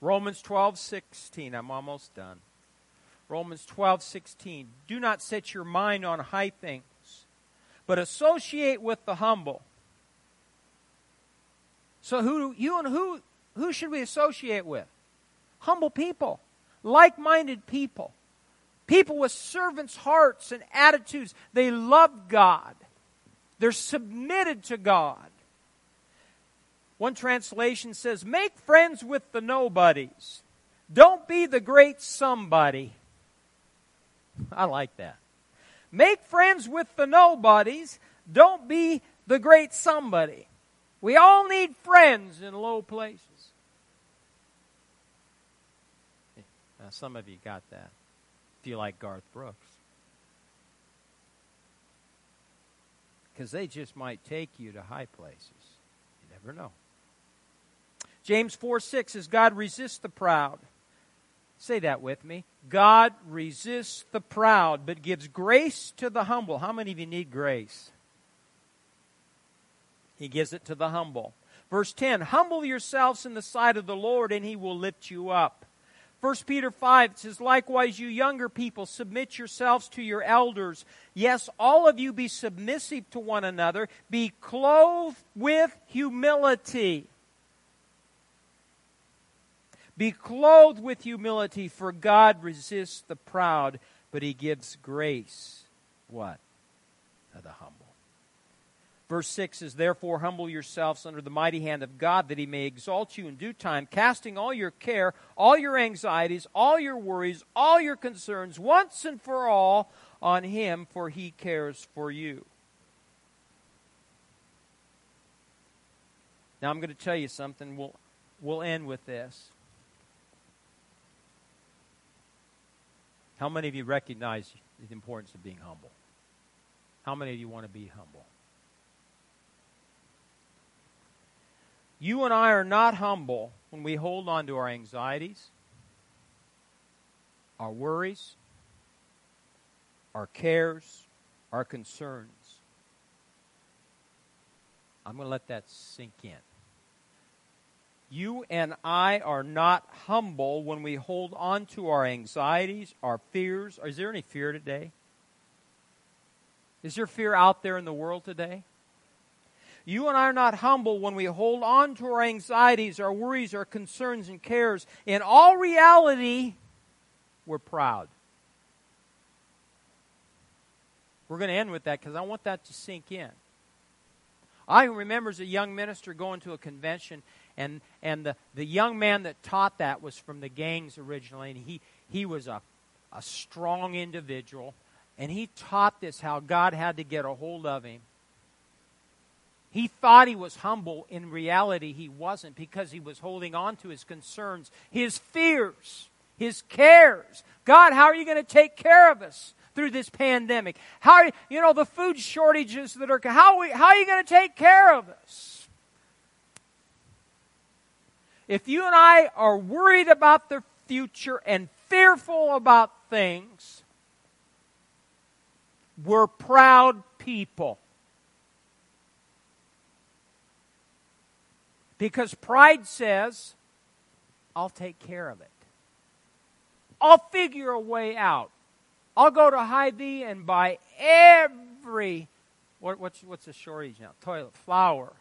Romans 12, 16. I'm almost done. Romans 12, 16. Do not set your mind on high things, but associate with the humble. So who you and who who should we associate with? Humble people, like-minded people. People with servants' hearts and attitudes. They love God. They're submitted to God. One translation says, Make friends with the nobodies. Don't be the great somebody. I like that. Make friends with the nobodies. Don't be the great somebody. We all need friends in low places. Eh, now, some of you got that. Feel like Garth Brooks. Because they just might take you to high places. You never know. James 4 6 says, God resists the proud. Say that with me. God resists the proud, but gives grace to the humble. How many of you need grace? He gives it to the humble. Verse 10 Humble yourselves in the sight of the Lord, and he will lift you up. 1 Peter 5 says, Likewise, you younger people, submit yourselves to your elders. Yes, all of you be submissive to one another. Be clothed with humility. Be clothed with humility, for God resists the proud, but he gives grace. What? To the humble. Verse 6 is Therefore, humble yourselves under the mighty hand of God, that he may exalt you in due time, casting all your care, all your anxieties, all your worries, all your concerns, once and for all, on him, for he cares for you. Now, I'm going to tell you something. We'll, we'll end with this. How many of you recognize the importance of being humble? How many of you want to be humble? You and I are not humble when we hold on to our anxieties, our worries, our cares, our concerns. I'm going to let that sink in. You and I are not humble when we hold on to our anxieties, our fears. Is there any fear today? Is there fear out there in the world today? You and I are not humble when we hold on to our anxieties, our worries, our concerns, and cares. In all reality, we're proud. We're going to end with that because I want that to sink in. I remember as a young minister going to a convention, and, and the, the young man that taught that was from the gangs originally, and he, he was a, a strong individual, and he taught this how God had to get a hold of him he thought he was humble. In reality, he wasn't because he was holding on to his concerns, his fears, his cares. God, how are you going to take care of us through this pandemic? How are you, know, the food shortages that are, how we, how are you going to take care of us? If you and I are worried about the future and fearful about things, we're proud people. Because pride says, I'll take care of it. I'll figure a way out. I'll go to Hy-Vee and buy every, what, what's, what's the shortage now? Toilet, flour,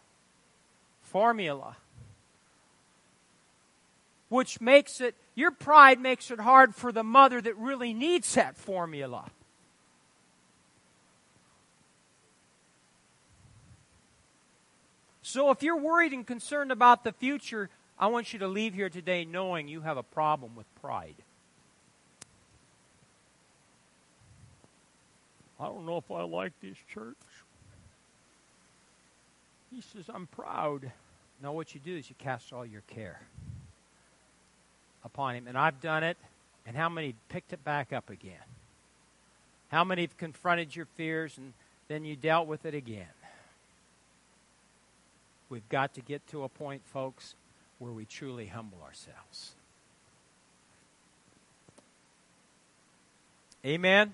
formula. Which makes it, your pride makes it hard for the mother that really needs that formula. So if you're worried and concerned about the future, I want you to leave here today knowing you have a problem with pride. I don't know if I like this church. He says, I'm proud. No, what you do is you cast all your care upon him. And I've done it. And how many picked it back up again? How many have confronted your fears and then you dealt with it again? We've got to get to a point, folks, where we truly humble ourselves. Amen.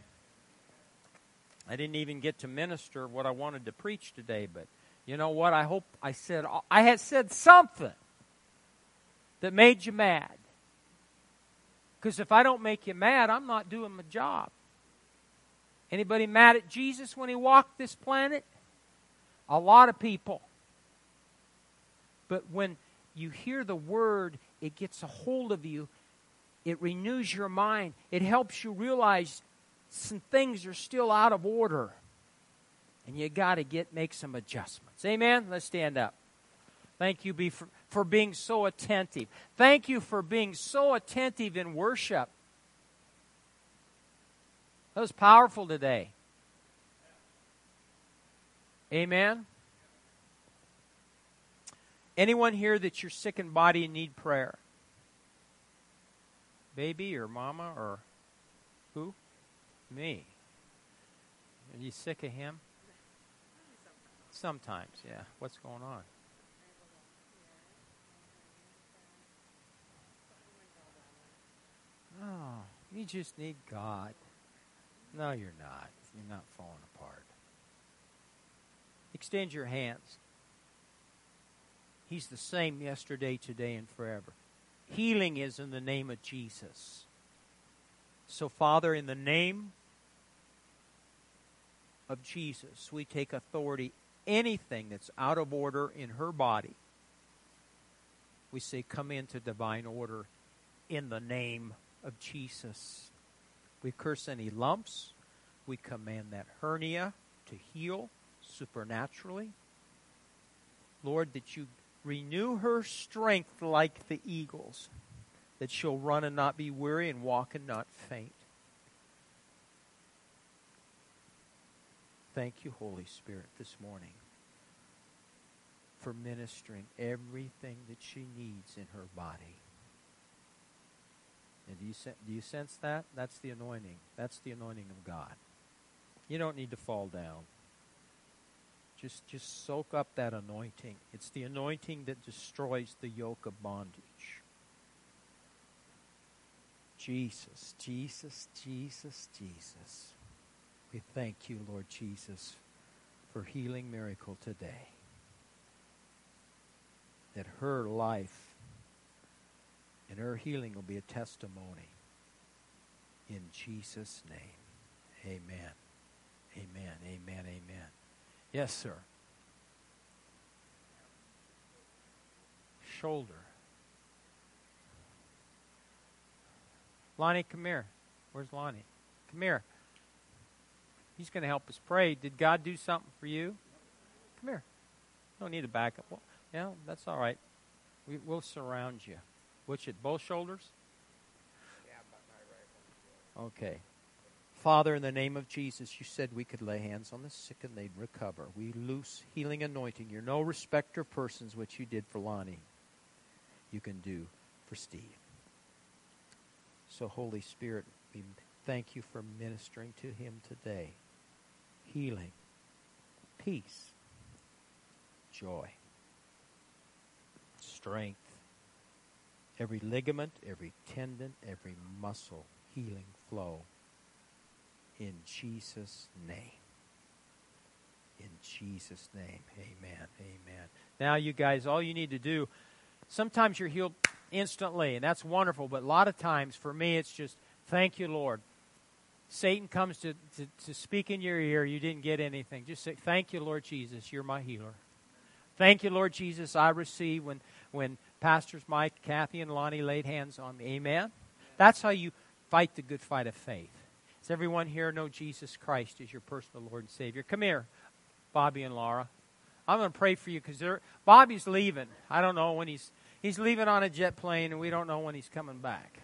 I didn't even get to minister what I wanted to preach today, but you know what? I hope I said I had said something that made you mad. Because if I don't make you mad, I'm not doing my job. Anybody mad at Jesus when he walked this planet? A lot of people. But when you hear the word, it gets a hold of you. It renews your mind. It helps you realize some things are still out of order. And you got to get make some adjustments. Amen. Let's stand up. Thank you be for, for being so attentive. Thank you for being so attentive in worship. That was powerful today. Amen. Anyone here that you're sick in body and need prayer? Baby or mama or who? Me. Are you sick of him? Sometimes, yeah. What's going on? Oh, you just need God. No, you're not. You're not falling apart. Extend your hands. He's the same yesterday, today, and forever. Healing is in the name of Jesus. So, Father, in the name of Jesus, we take authority. Anything that's out of order in her body, we say, come into divine order in the name of Jesus. We curse any lumps. We command that hernia to heal supernaturally. Lord, that you renew her strength like the eagles, that she'll run and not be weary and walk and not faint. Thank you, Holy Spirit, this morning for ministering everything that she needs in her body. And do you, do you sense that? That's the anointing. That's the anointing of God. You don't need to fall down. Just, just soak up that anointing. It's the anointing that destroys the yoke of bondage. Jesus, Jesus, Jesus, Jesus. We thank you, Lord Jesus, for healing miracle today. That her life and her healing will be a testimony. In Jesus' name, amen. Amen, amen, amen. Yes, sir. Shoulder. Lonnie, come here. Where's Lonnie? Come here. He's going to help us pray. Did God do something for you? Come here. Don't need a backup. Well, yeah, that's all right. We, we'll surround you. Which at both shoulders? Yeah, but my right one. Okay. Father, in the name of Jesus, you said we could lay hands on the sick and they'd recover. We loose healing anointing. You're no respecter of persons, which you did for Lonnie. You can do for Steve. So, Holy Spirit, we thank you for ministering to him today. Healing, peace, joy, strength every ligament, every tendon, every muscle, healing flow. In Jesus' name. In Jesus' name. Amen. Amen. Now, you guys, all you need to do, sometimes you're healed instantly, and that's wonderful, but a lot of times, for me, it's just, thank you, Lord. Satan comes to, to, to speak in your ear, you didn't get anything. Just say, Thank you, Lord Jesus, you're my healer. Thank you, Lord Jesus, I receive when, when Pastors Mike, Kathy, and Lonnie laid hands on me. Amen? That's how you fight the good fight of faith. Does everyone here know Jesus Christ as your personal Lord and Savior? Come here, Bobby and Laura. I'm going to pray for you because Bobby's leaving. I don't know when he's he's leaving on a jet plane, and we don't know when he's coming back.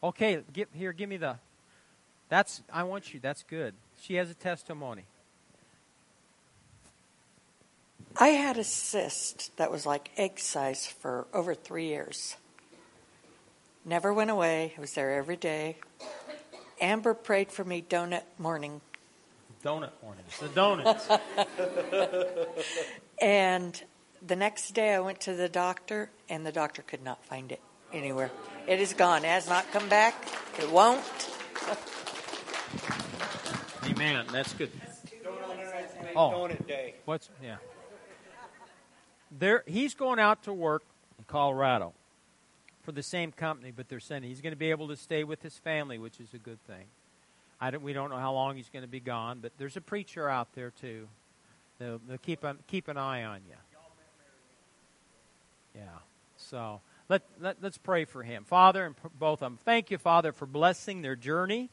Okay, get here. Give me the. That's I want you. That's good. She has a testimony. I had a cyst that was like egg size for over three years. Never went away. I was there every day. Amber prayed for me donut morning. Donut morning. The donuts. and the next day I went to the doctor, and the doctor could not find it anywhere. It is gone. It has not come back. It won't. Amen. That's good. Oh, donut day. What's yeah? there he's going out to work in Colorado. For the same company, but they're sending. He's going to be able to stay with his family, which is a good thing. I don't, we don't know how long he's going to be gone, but there's a preacher out there too. They'll, they'll keep an, keep an eye on you. Yeah. So let, let let's pray for him, Father, and both of them. Thank you, Father, for blessing their journey.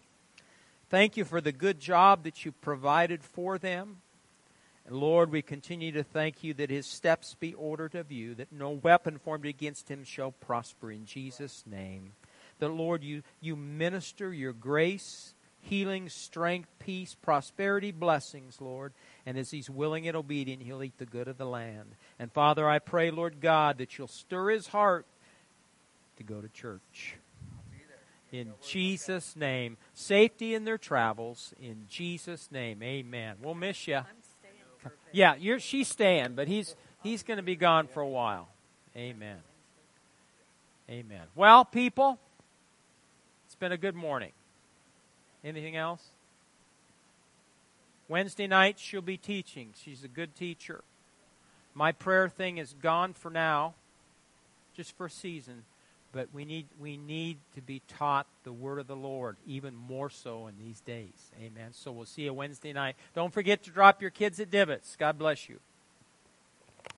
Thank you for the good job that you provided for them. Lord, we continue to thank you that his steps be ordered of you, that no weapon formed against him shall prosper in Jesus' name. That, Lord, you, you minister your grace, healing, strength, peace, prosperity, blessings, Lord. And as he's willing and obedient, he'll eat the good of the land. And Father, I pray, Lord God, that you'll stir his heart to go to church. In Jesus' name. Safety in their travels. In Jesus' name. Amen. We'll miss you. Yeah, you're, she's staying, but he's he's going to be gone for a while. Amen. Amen. Well, people, it's been a good morning. Anything else? Wednesday night she'll be teaching. She's a good teacher. My prayer thing is gone for now, just for a season. But we need we need to be taught the word of the Lord even more so in these days. Amen. So we'll see you Wednesday night. Don't forget to drop your kids at Divots. God bless you.